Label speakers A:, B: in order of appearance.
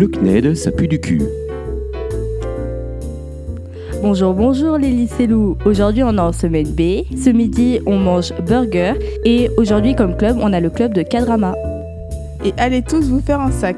A: Le CNED, ça pue du cul.
B: Bonjour, bonjour les lycélos. Aujourd'hui, on est en semaine B. Ce midi, on mange burger. Et aujourd'hui, comme club, on a le club de Kadrama.
C: Et allez tous vous faire un sac.